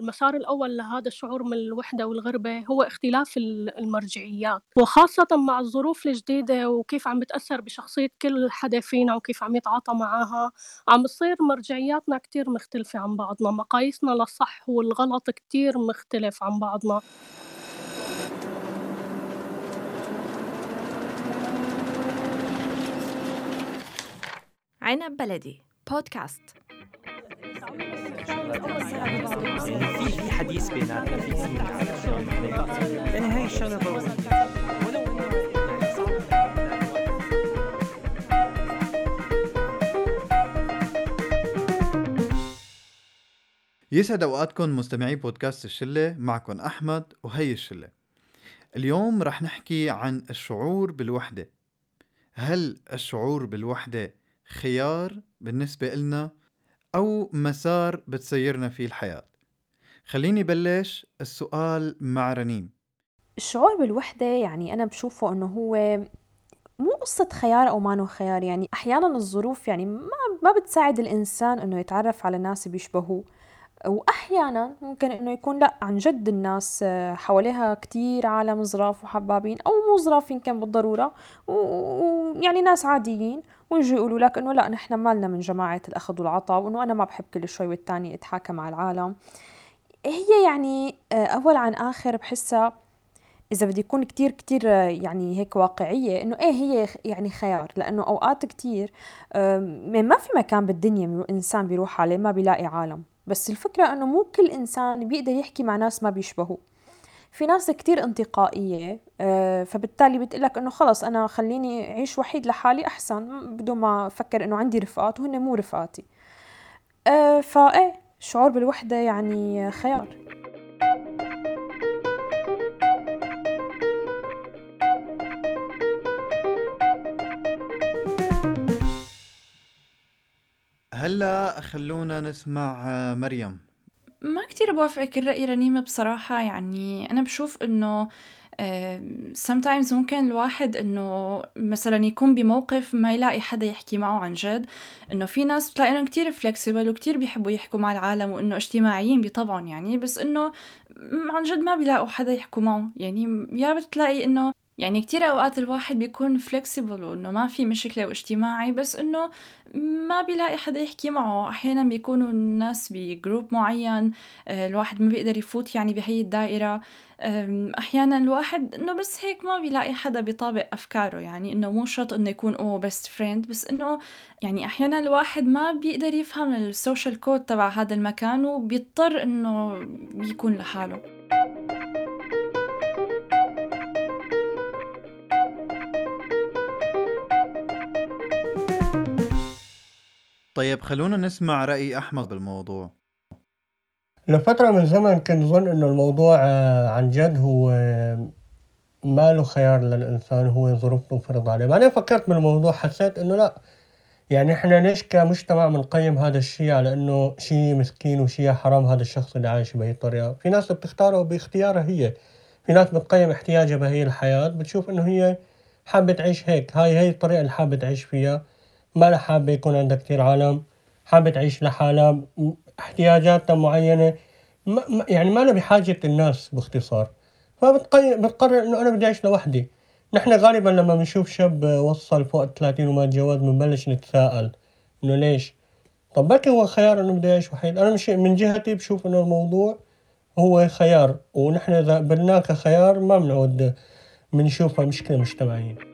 المسار الأول لهذا الشعور من الوحدة والغربة هو اختلاف المرجعيات وخاصة مع الظروف الجديدة وكيف عم بتأثر بشخصية كل حدا فينا وكيف عم يتعاطى معاها عم بتصير مرجعياتنا كتير مختلفة عن بعضنا مقاييسنا للصح والغلط كتير مختلف عن بعضنا. عنب بلدي بودكاست في في حديث بيناتنا في يعني هاي الشغله يسعد أوقاتكم مستمعي بودكاست الشلة معكم أحمد وهي الشلة. اليوم رح نحكي عن الشعور بالوحدة. هل الشعور بالوحدة خيار بالنسبة لنا أو مسار بتسيرنا فيه الحياة. خليني بلش السؤال مع رنيم الشعور بالوحدة يعني أنا بشوفه أنه هو مو قصة خيار أو ما خيار يعني أحيانا الظروف يعني ما, ما بتساعد الإنسان أنه يتعرف على ناس بيشبهوه. وأحيانا ممكن أنه يكون لأ عن جد الناس حواليها كتير عالم ظراف وحبابين أو مو ظراف يمكن بالضرورة ويعني ناس عاديين ويجوا يقولوا لك إنه لأ نحن مالنا من جماعة الأخذ والعطاء وإنه أنا ما بحب كل شوي والتاني اتحاكم على العالم. هي يعني آه، أول عن آخر بحسها إذا بدي يكون كتير كتير آه، يعني هيك واقعية إنه إيه هي يعني خيار. لأنه أوقات كتير ما في مكان بالدنيا الإنسان بيروح عليه ما بيلاقي عالم. بس الفكرة إنه مو كل إنسان بيقدر يحكي مع ناس ما بيشبهوه في ناس كتير انتقائية آه، فبالتالي بتقلك إنه خلص أنا خليني أعيش وحيد لحالي أحسن بدون ما أفكر إنه عندي رفقات وهن مو رفقاتي. آه، فايه الشعور بالوحدة يعني خيار. هلا خلونا نسمع مريم. ما كتير بوافقك الرأي رنيمة بصراحة يعني أنا بشوف إنه آه، sometimes ممكن الواحد إنه مثلا يكون بموقف ما يلاقي حدا يحكي معه عن جد إنه في ناس بتلاقي إنهم كتير فلكسبل وكتير بيحبوا يحكوا مع العالم وإنه اجتماعيين بطبعهم يعني بس إنه عن جد ما بيلاقوا حدا يحكوا معه يعني يا بتلاقي إنه يعني كتير أوقات الواحد بيكون فلكسبل وإنه ما في مشكلة واجتماعي بس إنه ما بيلاقي حدا يحكي معه. أحيانا بيكونوا الناس ب group معين آه، الواحد ما بيقدر يفوت يعني بهي الدائرة. أحيانا الواحد إنه بس هيك ما بيلاقي حدا بيطابق أفكاره. يعني إنه مو شرط إنه يكون أوه best friend بس إنه يعني أحيانا الواحد ما بيقدر يفهم ال social code تبع هذا المكان وبيضطر إنه يكون لحاله. طيب خلونا نسمع رأي أحمد بالموضوع. لفترة من زمن كنت ظن إنه الموضوع آه، عن جد هو آه، ما له خيار للإنسان هو ظروف تنفرض عليه. بعدين فكرت بالموضوع حسيت إنه لأ. يعني إحنا ليش كمجتمع بنقيم هذا الشيء على إنه شيء مسكين وشيء حرام هذا الشخص اللي عايش بهي الطريقة في ناس بتختاره باختيارها هي. في ناس بتقيم احتياجها بهي الحياة بتشوف إنه هي حابة تعيش هيك. هاي هي الطريقة اللي حابة تعيش فيها. ما حابة يكون عندها كتير عالم حابة تعيش لحالها احتياجاتها معينة. ما يعني ما أنا بحاجة الناس باختصار. فبتقرر إنه أنا بدي أعيش لوحدي. نحن غالبا لما بنشوف شاب وصل فوق الثلاثين وما تجوز بنبلش نتساءل إنه ليش؟ طب بلكي هو خيار إنه بدي أعيش وحيد؟ أنا مش من جهتي بشوف إنه الموضوع هو خيار. ونحن إذا قبلناه كخيار ما بنعود بنشوفها مشكلة مجتمعية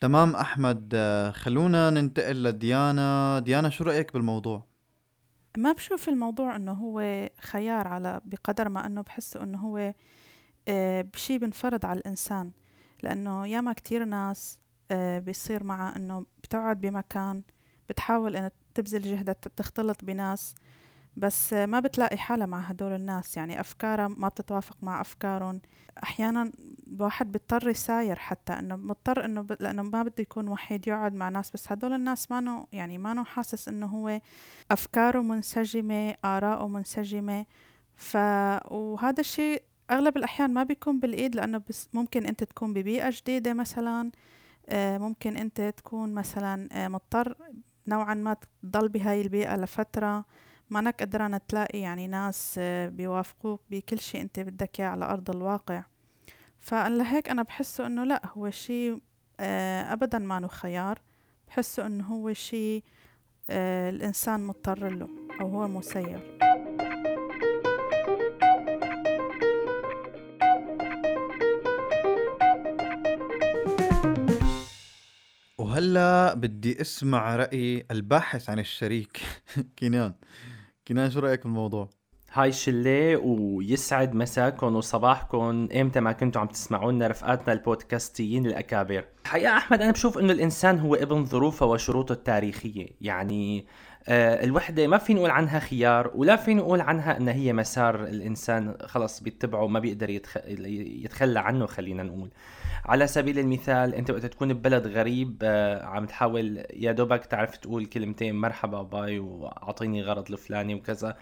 تمام أحمد خلونا ننتقل لديانا. ديانا شو رأيك بالموضوع؟ ما بشوف الموضوع إنه هو خيار على بقدر ما إنه بحس إنه هو آه، بشي بنفرض على الإنسان. لأنه ياما كتير ناس آه، بيصير معها إنه بتقعد بمكان بتحاول انها تبذل جهدها تختلط بناس. بس ما بتلاقي حالها مع هدول الناس يعني أفكارها ما بتتوافق مع أفكارهم. أحيانا الواحد بيضطر يساير حتى إنه مضطر إنه ب... لأنه ما بده يكون وحيد يقعد مع ناس بس هدول الناس ما نو يعني ما نو حاسس إنه هو أفكاره منسجمة آراءه منسجمة. ف وهذا الشيء أغلب الأحيان ما بيكون بالإيد لأنه بس ممكن أنت تكون ببيئة جديدة مثلا. آه، ممكن أنت تكون مثلا آه، مضطر نوعا ما تضل بهاي البيئة لفترة. ما انك قدران تلاقي يعني ناس آه، بيوافقوك بكل شيء أنت بدك إياه على أرض الواقع. فلهيك أنا بحسه إنه لا هو شيء ابدا ما خيار. بحسه إنه هو شيء الإنسان مضطر له أو هو مسير. وهلأ بدي أسمع رأي الباحث عن الشريك كينان. كينان شو رأيك بالموضوع؟ هاي شلة ويسعد مساكم وصباحكم إمتى ما كنتوا عم تسمعونا رفقاتنا البودكاستيين الأكابر. الحقيقة أحمد أنا بشوف إنه الإنسان هو ابن ظروفه وشروطه التاريخية. يعني آه الوحدة ما في نقول عنها خيار ولا في نقول عنها انها هي مسار الإنسان خلص بيتبعه ما بيقدر يتخ... يتخلى عنه خلينا نقول. على سبيل المثال أنت وقت تكون ببلد غريب آه، عم تحاول يا دوبك تعرف تقول كلمتين مرحبا bye وأعطيني غرض الفلاني وكذا.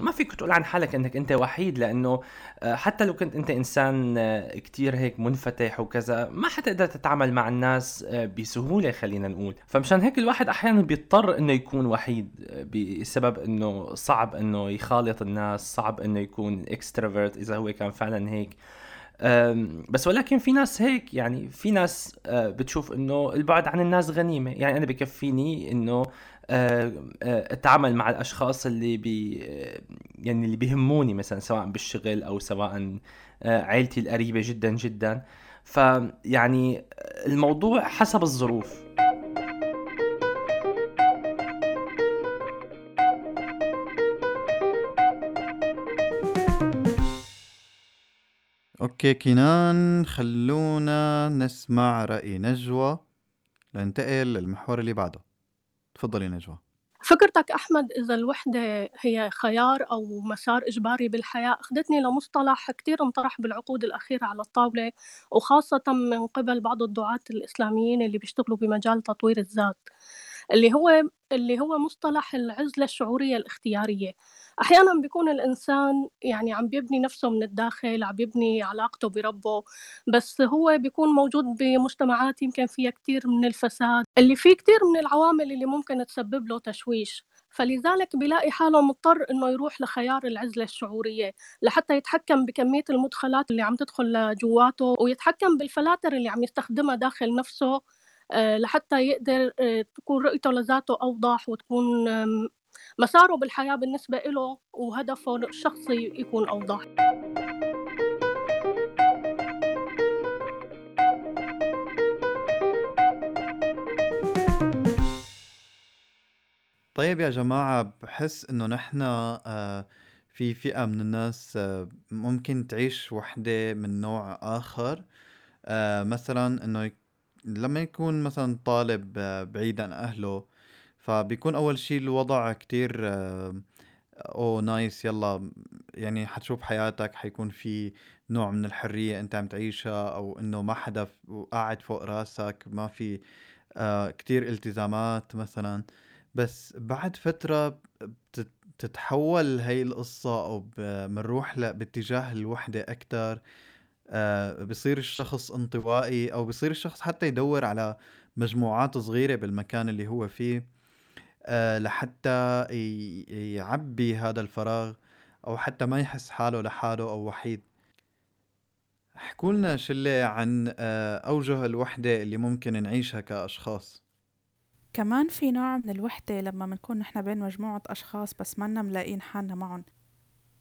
ما فيك تقول عن حالك إنك أنت وحيد لأنه آه، حتى لو كنت أنت إنسان آه، كتير هيك منفتح وكذا ما حتقدر تتعامل مع الناس بسهولة خلينا نقول. فمشان هيك الواحد أحيانا بيضطر إنه يكون وحيد بسبب إنه صعب إنه يخالط الناس صعب إنه يكون extrovert إذا هو كان فعلا هيك. بس ولكن في ناس هيك يعني في ناس آه، بتشوف إنه البعد عن الناس غنيمة. يعني أنا بكفيني إنه آه، آه، أتعامل مع الأشخاص اللي بي يعني اللي بيهموني مثلا سواء بالشغل أو سواء عيلتي القريبة جدا جدا. فيعني الموضوع حسب الظروف. أوكي كنان خلونا نسمع رأي نجوى. لننتقل للمحور اللي بعده. تفضلي نجوى. فكرتك أحمد إذا الوحدة هي خيار أو مسار إجباري بالحياة أخذتني لمصطلح كتير انطرح بالعقود الأخيرة على الطاولة وخاصة من قبل بعض الدعاة الإسلاميين اللي بيشتغلوا بمجال تطوير الذات. اللي هو اللي هو مصطلح العزلة الشعورية الاختيارية. أحيانا بيكون الإنسان يعني عم بيبني نفسه من الداخل عم بيبني علاقته بربه بس هو بيكون موجود بمجتمعات يمكن فيها كتير من الفساد. اللي فيه كتير من العوامل اللي ممكن تسبب له تشويش. فلذلك بيلاقي حاله مضطر إنه يروح لخيار العزلة الشعورية لحتى يتحكم بكمية المدخلات اللي عم تدخل لجواته ويتحكم بالفلاتر اللي عم يستخدمها داخل نفسه. لحتى يقدر آه، تكون رؤيته لذاته أوضح وتكون مساره بالحياة بالنسبة له وهدفه الشخصي يكون أوضح. طيب يا جماعة بحس إنه نحن آه، في فئة من الناس ممكن تعيش وحدة من نوع آخر مثلا إنه لما يكون مثلا طالب آه، بعيد عن أهله فبيكون أول شي الوضع كتير آه، أوه نايس يلا يعني حتشوف حياتك حيكون في نوع من الحرية أنت عم تعيشها أو إنه ما حدا قاعد فوق راسك ما في آه، كتير التزامات مثلا. بس بعد فترة بتتحول هاي القصة أو بنروح باتجاه الوحدة أكتر. آه، بصير الشخص انطوائي أو بصير الشخص حتى يدور على مجموعات صغيرة بالمكان اللي هو فيه آه، لحتى يعبي هذا الفراغ أو حتى ما يحس حاله لحاله أو وحيد. احكوا لنا شلة عن آه، أوجه الوحدة اللي ممكن نعيشها كأشخاص. كمان في نوع من الوحدة لما بنكون نحن بين مجموعة أشخاص بس منا ملاقين حالنا معهم.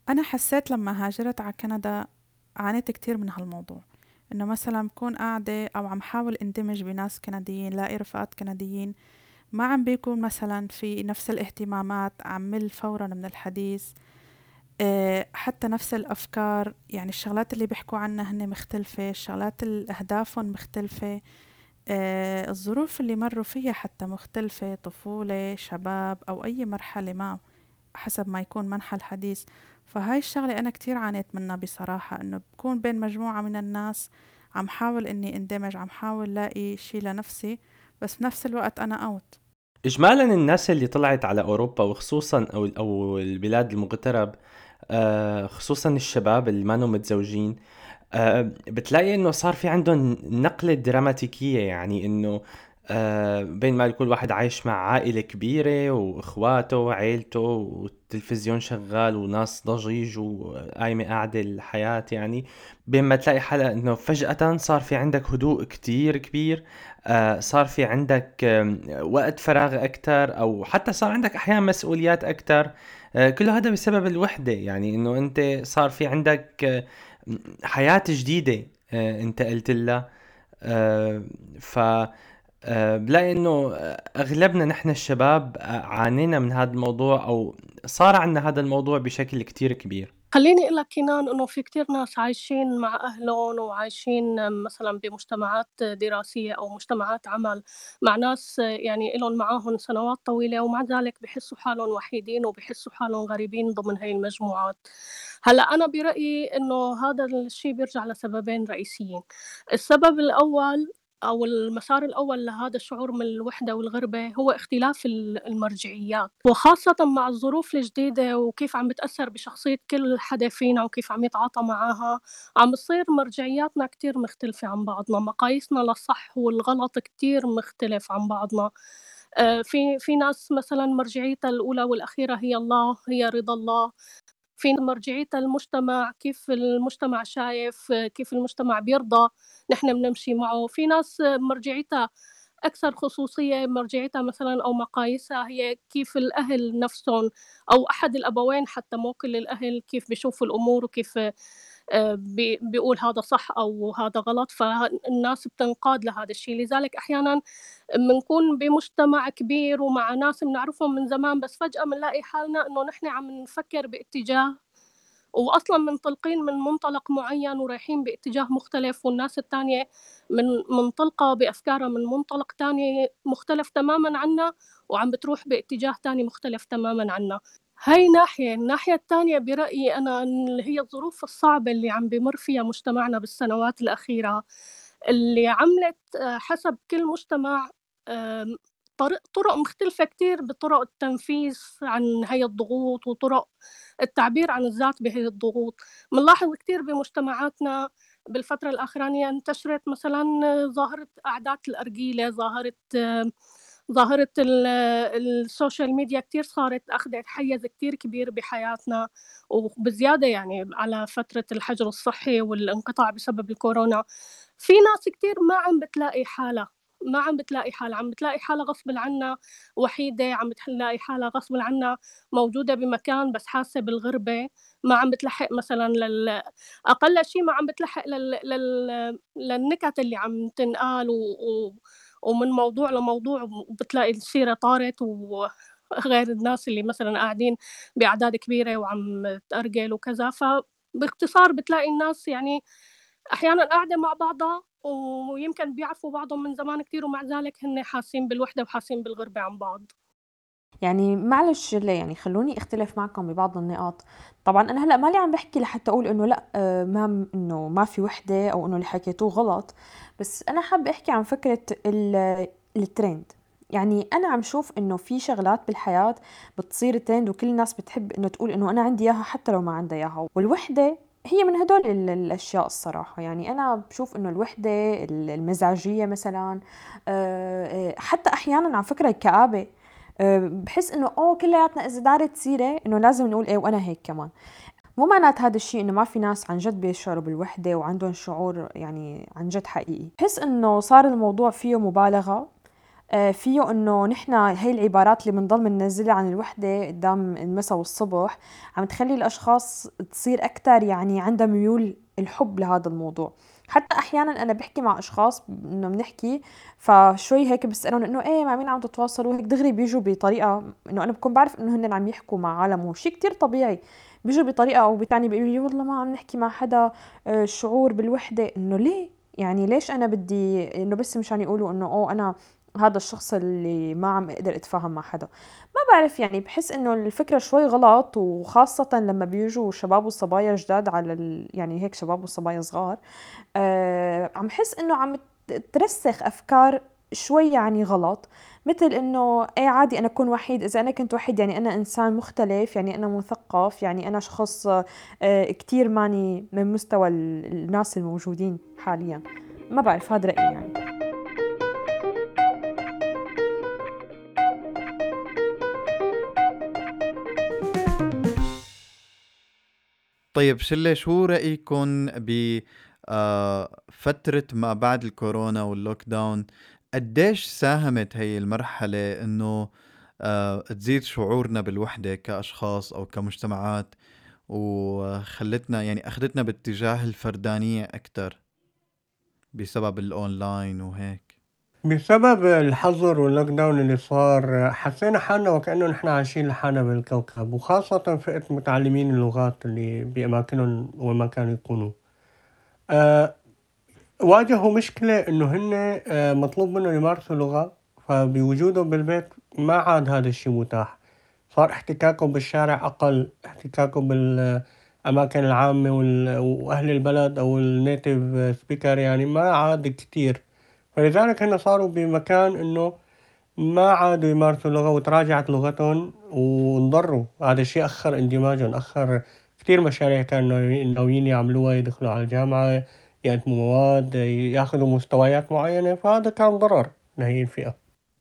أنا حسيت لما هاجرت على كندا عانيت كتير من هالموضوع. إنه مثلا بكون قاعدة أو عم حاول اندمج بناس كنديين لاقي رفقات كنديين ما عم بيكون مثلا في نفس الاهتمامات عمل فورا من الحديث. أه حتى نفس الأفكار يعني الشغلات اللي بيحكوا عنها هن مختلفة الشغلات أهدافهم مختلفة. أه الظروف اللي مروا فيها حتى مختلفة طفولة شباب أو أي مرحلة ما حسب ما يكون منحى الحديث. فهاي الشغلة أنا كتير عانيت منها بصراحة إنه بكون بين مجموعة من الناس عم حاول إني اندمج عم حاول لاقي شي لنفسي بس بنفس الوقت أنا أوت إجمالا الناس اللي طلعت على أوروبا وخصوصا أو أو البلاد المغترب آه، خصوصا الشباب اللي ما متزوجين آه، بتلاقي إنه صار في عندهم نقلة دراماتيكية يعني إنه آه، بين ما كل واحد عايش مع عائلة كبيرة وإخواته وعيلته والتلفزيون شغال وناس ضجيج وقايمة قاعدة الحياة يعني بين ما تلاقي حالة إنه فجأة صار في عندك هدوء كتير كبير آه، صار في عندك وقت فراغ أكتر أو حتى صار عندك أحيانا مسؤوليات أكتر. كل هذا بسبب الوحدة يعني إنه أنت صار في عندك حياة جديدة انتقلت لها. ف آه، بلاقي إنه أغلبنا نحن الشباب عانينا من هذا الموضوع أو صار عندنا هذا الموضوع بشكل كتير كبير. خليني أقول لك كنان إنه في كتير ناس عايشين مع أهلهم وعايشين مثلا بمجتمعات دراسية أو مجتمعات عمل مع ناس يعني لهم معاهم سنوات طويلة ومع ذلك بحسوا حالهم وحيدين وبحسوا حالهم غريبين ضمن هاي المجموعات. هلأ أنا برأيي إنه هذا الشيء بيرجع لسببين رئيسيين. السبب الأول أو المسار الأول لهذا الشعور من الوحدة والغربة هو اختلاف المرجعيات وخاصة مع الظروف الجديدة وكيف عم بتأثر بشخصية كل حدا فينا وكيف عم يتعاطى معاها عم بتصير مرجعياتنا كتير مختلفة عن بعضنا مقاييسنا للصح والغلط كتير مختلف عن بعضنا. آه، في في ناس مثلا مرجعيتها الأولى والأخيرة هي الله هي رضا الله. في مرجعية المجتمع كيف المجتمع شايف كيف المجتمع بيرضى نحن بنمشي معه. في ناس مرجعيتها أكثر خصوصية مرجعيتها مثلا أو مقاييسها هي كيف الأهل نفسهم أو أحد الأبوين حتى مو كل الأهل كيف بيشوفوا الأمور وكيف بيقول هذا صح أو هذا غلط فالناس بتنقاد لهذا الشيء. لذلك أحيانا بنكون بمجتمع كبير ومع ناس بنعرفهم من زمان بس فجأة بنلاقي حالنا إنه نحن عم نفكر باتجاه واصلا منطلقين من منطلق معين ورايحين باتجاه مختلف والناس الثانية من منطلقة بأفكارها من منطلق ثاني مختلف تماما عنا وعم بتروح باتجاه ثاني مختلف تماما عنا. هاي ناحية الناحية الثانية برأيي أنا اللي هي الظروف الصعبة اللي عم بمر فيها مجتمعنا بالسنوات الأخيرة. اللي عملت آه، حسب كل مجتمع طرق مختلفة كتير بطرق التنفيذ عن هاي الضغوط وطرق التعبير عن الذات بهي الضغوط. بنلاحظ كتير بمجتمعاتنا بالفترة الأخرانية انتشرت مثلا ظاهرة أعداد الأرجيلة ظاهرة ظاهرة السوشيال ميديا كتير صارت أخذت حيز كتير كبير بحياتنا وبزيادة يعني على فترة الحجر الصحي والانقطاع بسبب الكورونا. في ناس كتير ما عم بتلاقي حالها ما عم بتلاقي حالها عم بتلاقي حالها غصب عنها وحيدة عم بتلاقي حالها غصب عنها موجودة بمكان بس حاسة بالغربة ما عم بتلحق مثلا لل أقل شيء ما عم بتلحق لل... لل... للنكت اللي عم تنقال و... و... ومن موضوع لموضوع بتلاقي السيرة طارت وغير الناس اللي مثلا قاعدين بأعداد كبيرة وعم تأرجل وكذا. فباختصار بتلاقي الناس يعني أحيانا قاعدة مع بعضها ويمكن بيعرفوا بعضهم من زمان كتير ومع ذلك هن حاسين بالوحدة وحاسين بالغربة عن بعض. يعني معلش ليه يعني خلوني اختلف معكم ببعض النقاط. طبعا أنا هلأ مالي عم بحكي لحتى أقول إنه لأ آه، ما إنه ما في وحدة أو إنه اللي حكيتوه غلط. بس أنا حابة أحكي عن فكرة الترند يعني أنا عم شوف إنه في شغلات بالحياة بتصير ترند وكل الناس بتحب إنه تقول إنه أنا عندي إياها حتى لو ما عندها إياها. والوحدة هي من هدول الأشياء الصراحة. يعني أنا بشوف إنه الوحدة المزاجية مثلا آه، آه، حتى أحيانا على فكرة الكآبة آه، بحس إنه أوه كلياتنا إذا دارت سيرة إنه لازم نقول إيه وأنا هيك كمان. مو معنات هذا الشيء إنه ما في ناس عن جد بيشعروا بالوحدة وعندهم شعور يعني عن جد حقيقي. بحس إنه صار الموضوع فيه مبالغة آه، فيه إنه نحن هي العبارات اللي بنضل بننزلها عن الوحدة قدام المساء والصبح عم تخلي الأشخاص تصير أكثر يعني عندها ميول الحب لهذا الموضوع. حتى أحيانا أنا بحكي مع أشخاص إنه بنحكي فشوي هيك بسألهم إنه إيه مع مين عم تتواصلوا؟ هيك دغري بيجوا بطريقة إنه أنا بكون بعرف إنه هن عم يحكوا مع عالم وشيء كتير طبيعي. بيجوا بطريقة أو بتعني بيقولوا لي والله ما عم نحكي مع حدا آه، شعور بالوحدة. إنه ليه؟ يعني ليش أنا بدي إنه بس مشان يقولوا إنه أوه أنا هذا الشخص اللي ما عم أقدر اتفاهم مع حدا. ما بعرف يعني بحس انه الفكرة شوي غلط وخاصة لما بيجوا شباب وصبايا جداد على ال... يعني هيك شباب وصبايا صغار آه عم حس انه عم ترسخ أفكار شوي يعني غلط. مثل إنه إيه عادي أنا أكون وحيد. إذا أنا كنت وحيد يعني أنا إنسان مختلف يعني أنا مثقف يعني أنا شخص آه، كتير ماني من مستوى الناس الموجودين حاليا. ما بعرف هذا رأيي يعني. طيب شلة شو رأيكم بفترة آه، ما بعد الكورونا وال lockdown قديش ساهمت هي المرحلة إنه آه، تزيد شعورنا بالوحدة كأشخاص أو كمجتمعات وخلتنا يعني أخذتنا باتجاه الفردانية أكتر بسبب الأونلاين وهيك؟ بسبب الحظر وال lockdown اللي صار حسينا حالنا وكأنه نحن عايشين لحالنا بالكوكب وخاصة فئة متعلمين اللغات اللي بأماكنهم وما كانوا يكونوا. أه واجهوا مشكلة إنه هن أه مطلوب منهم يمارسوا لغة فبوجودهم بالبيت ما عاد هذا الشيء متاح. صار احتكاكهم بالشارع أقل احتكاكهم بالأماكن العامة وأهل البلد أو النيتيف سبيكر يعني ما عاد كتير. فلذلك هن صاروا بمكان إنه ما عادوا يمارسوا اللغة وتراجعت لغتهم وانضروا. هذا الشيء أخر اندماجهم أخر كتير مشاريع كانوا ناويين يعملوها يدخلوا على الجامعة يقدموا مواد ياخذوا مستويات معينة فهذا كان ضرر لهي الفئة.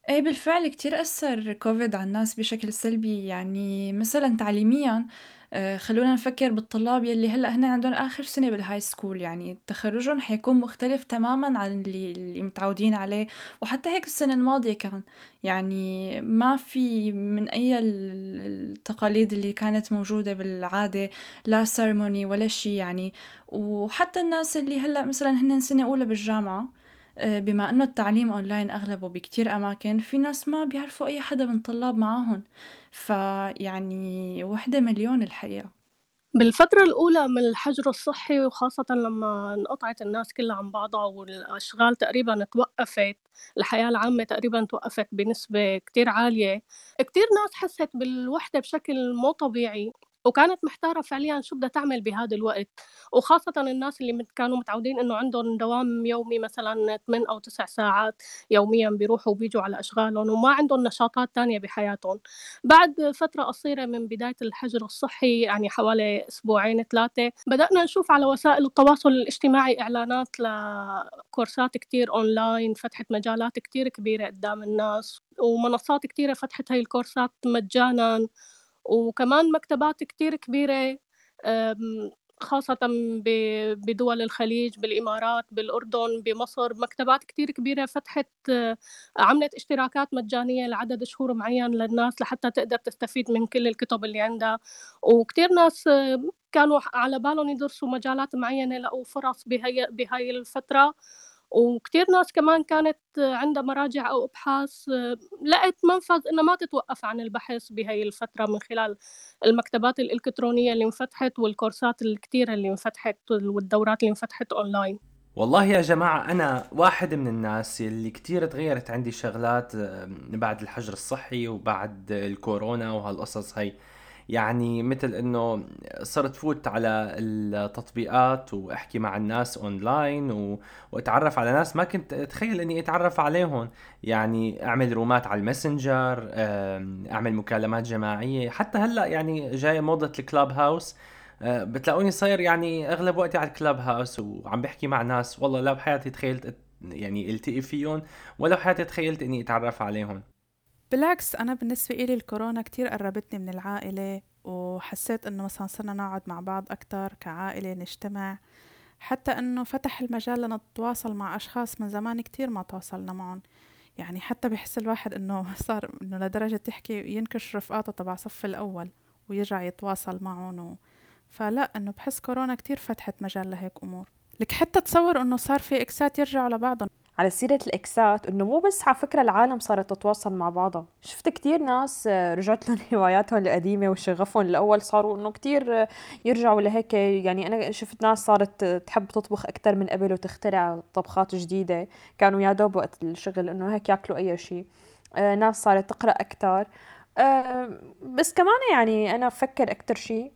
إيه بالفعل كتير أثر كوفيد على الناس بشكل سلبي. يعني مثلا تعليميا آه، خلونا نفكر بالطلاب يلي هلأ هن عندهم آخر سنة بال high school يعني تخرجهم حيكون مختلف تماما عن اللي, اللي متعودين عليه وحتى هيك السنة الماضية كان يعني ما في من أي التقاليد اللي كانت موجودة بالعادة لا ceremony ولا شي يعني. وحتى الناس اللي هلأ مثلا هن سنة أولى بالجامعة آه، بما إنه التعليم أونلاين أغلبه بكتير أماكن في ناس ما بيعرفوا أي حدا من الطلاب معاهم. فيعني وحدة مليون الحقيقة. بالفترة الأولى من الحجر الصحي وخاصة لما انقطعت الناس كلها عن بعضها والأشغال تقريبا توقفت الحياة العامة تقريبا توقفت بنسبة كتير عالية كتير ناس حست بالوحدة بشكل مو طبيعي. وكانت محتارة فعليا شو بدها تعمل بهذا الوقت. وخاصة الناس اللي كانوا متعودين إنه عندهم دوام يومي مثلا 8 أو 9 ساعات يوميا بيروحوا وبيجوا على أشغالهم وما عندهم نشاطات تانية بحياتهم. بعد فترة قصيرة من بداية الحجر الصحي يعني حوالي أسبوعين ثلاثة بدأنا نشوف على وسائل التواصل الاجتماعي إعلانات لكورسات كتير أونلاين فتحت مجالات كتير كبيرة قدام الناس ومنصات كتيرة فتحت هاي الكورسات مجانا. وكمان مكتبات كتير كبيرة خاصة بدول الخليج بالإمارات بالأردن بمصر مكتبات كتير كبيرة فتحت عملت اشتراكات مجانية لعدد شهور معين للناس لحتى تقدر تستفيد من كل الكتب اللي عندها. وكتير ناس كانوا على بالهم يدرسوا مجالات معينة لقوا فرص بهي, بهاي الفترة. وكتير ناس كمان كانت عندها مراجع أو أبحاث لقت منفذ إنها ما تتوقف عن البحث بهاي الفترة من خلال المكتبات الإلكترونية اللي انفتحت والكورسات الكتيرة اللي انفتحت والدورات اللي انفتحت أونلاين. والله يا جماعة أنا واحد من الناس اللي كتير تغيرت عندي شغلات بعد الحجر الصحي وبعد الكورونا وهالقصص هاي. يعني مثل إنه صرت فوت على التطبيقات وأحكي مع الناس اونلاين و... وأتعرف على ناس ما كنت أتخيل إني أتعرف عليهم. يعني أعمل رومات على ال Messenger أعمل مكالمات جماعية. حتى هلأ يعني جاي موضة ال Clubhouse أه، بتلاقوني صاير يعني أغلب وقتي على ال Clubhouse وعم بحكي مع ناس. والله لا بحياتي تخيلت يعني ألتقي فيهم ولا بحياتي تخيلت إني أتعرف عليهم. بالعكس أنا بالنسبة إلي الكورونا كتير قربتني من العائلة وحسيت إنه مثلا صرنا نقعد مع بعض أكتر كعائلة نجتمع. حتى إنه فتح المجال لنتواصل مع أشخاص من زمان كتير ما تواصلنا معهم. يعني حتى بحس الواحد إنه صار إنه لدرجة تحكي ينكش رفقاته تبع صف الأول ويرجع يتواصل معهم. فلا إنه بحس كورونا كتير فتحت مجال لهيك أمور. لك حتى تصور إنه صار في إكسات يرجعوا لبعضهم. على سيرة الإكسات إنه مو بس على فكرة العالم صارت تتواصل مع بعضها. شفت كتير ناس آه، رجعت لهم هواياتهم القديمة وشغفهم الأول صاروا إنه كتير آه، يرجعوا لهيك. يعني أنا شفت ناس صارت تحب تطبخ أكتر من قبل وتخترع طبخات جديدة. كانوا يا دوب وقت الشغل إنه هيك ياكلوا أي شيء. آه، ناس صارت تقرأ أكتر. بس كمان يعني أنا بفكر أكتر شيء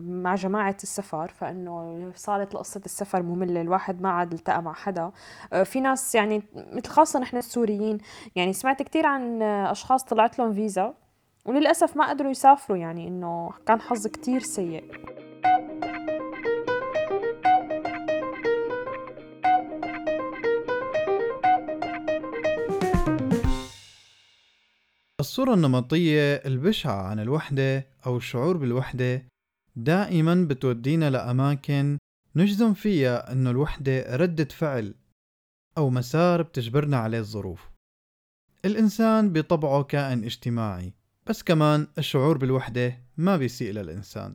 مع جماعة السفر فإنه صارت قصة السفر مملة الواحد ما عاد التقى مع حدا. آه، في ناس يعني مثل خاصة نحن السوريين يعني سمعت كتير عن أشخاص طلعت لهم فيزا وللأسف ما قدروا يسافروا يعني إنه كان حظ كتير سيء. الصورة النمطية البشعة عن الوحدة أو الشعور بالوحدة دائما بتودينا لأماكن نجزم فيها أنه الوحدة ردة فعل أو مسار بتجبرنا عليه الظروف. الإنسان بطبعه كائن اجتماعي بس كمان الشعور بالوحدة ما بيسيء للإنسان.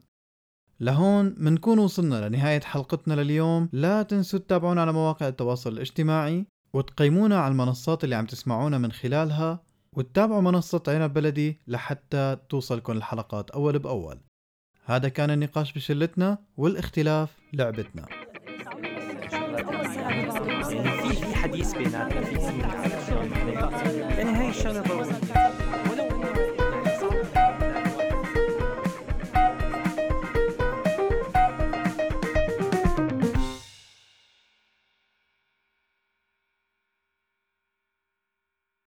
لهون منكون وصلنا لنهاية حلقتنا لليوم. لا تنسوا تتابعونا على مواقع التواصل الاجتماعي وتقيمونا على المنصات اللي عم تسمعونا من خلالها وتتابعوا منصة عنب بلدي لحتى توصلكم الحلقات أول بأول. هذا كان النقاش بشلتنا والاختلاف لعبتنا. في حديث بيناتنا في هاي الشغله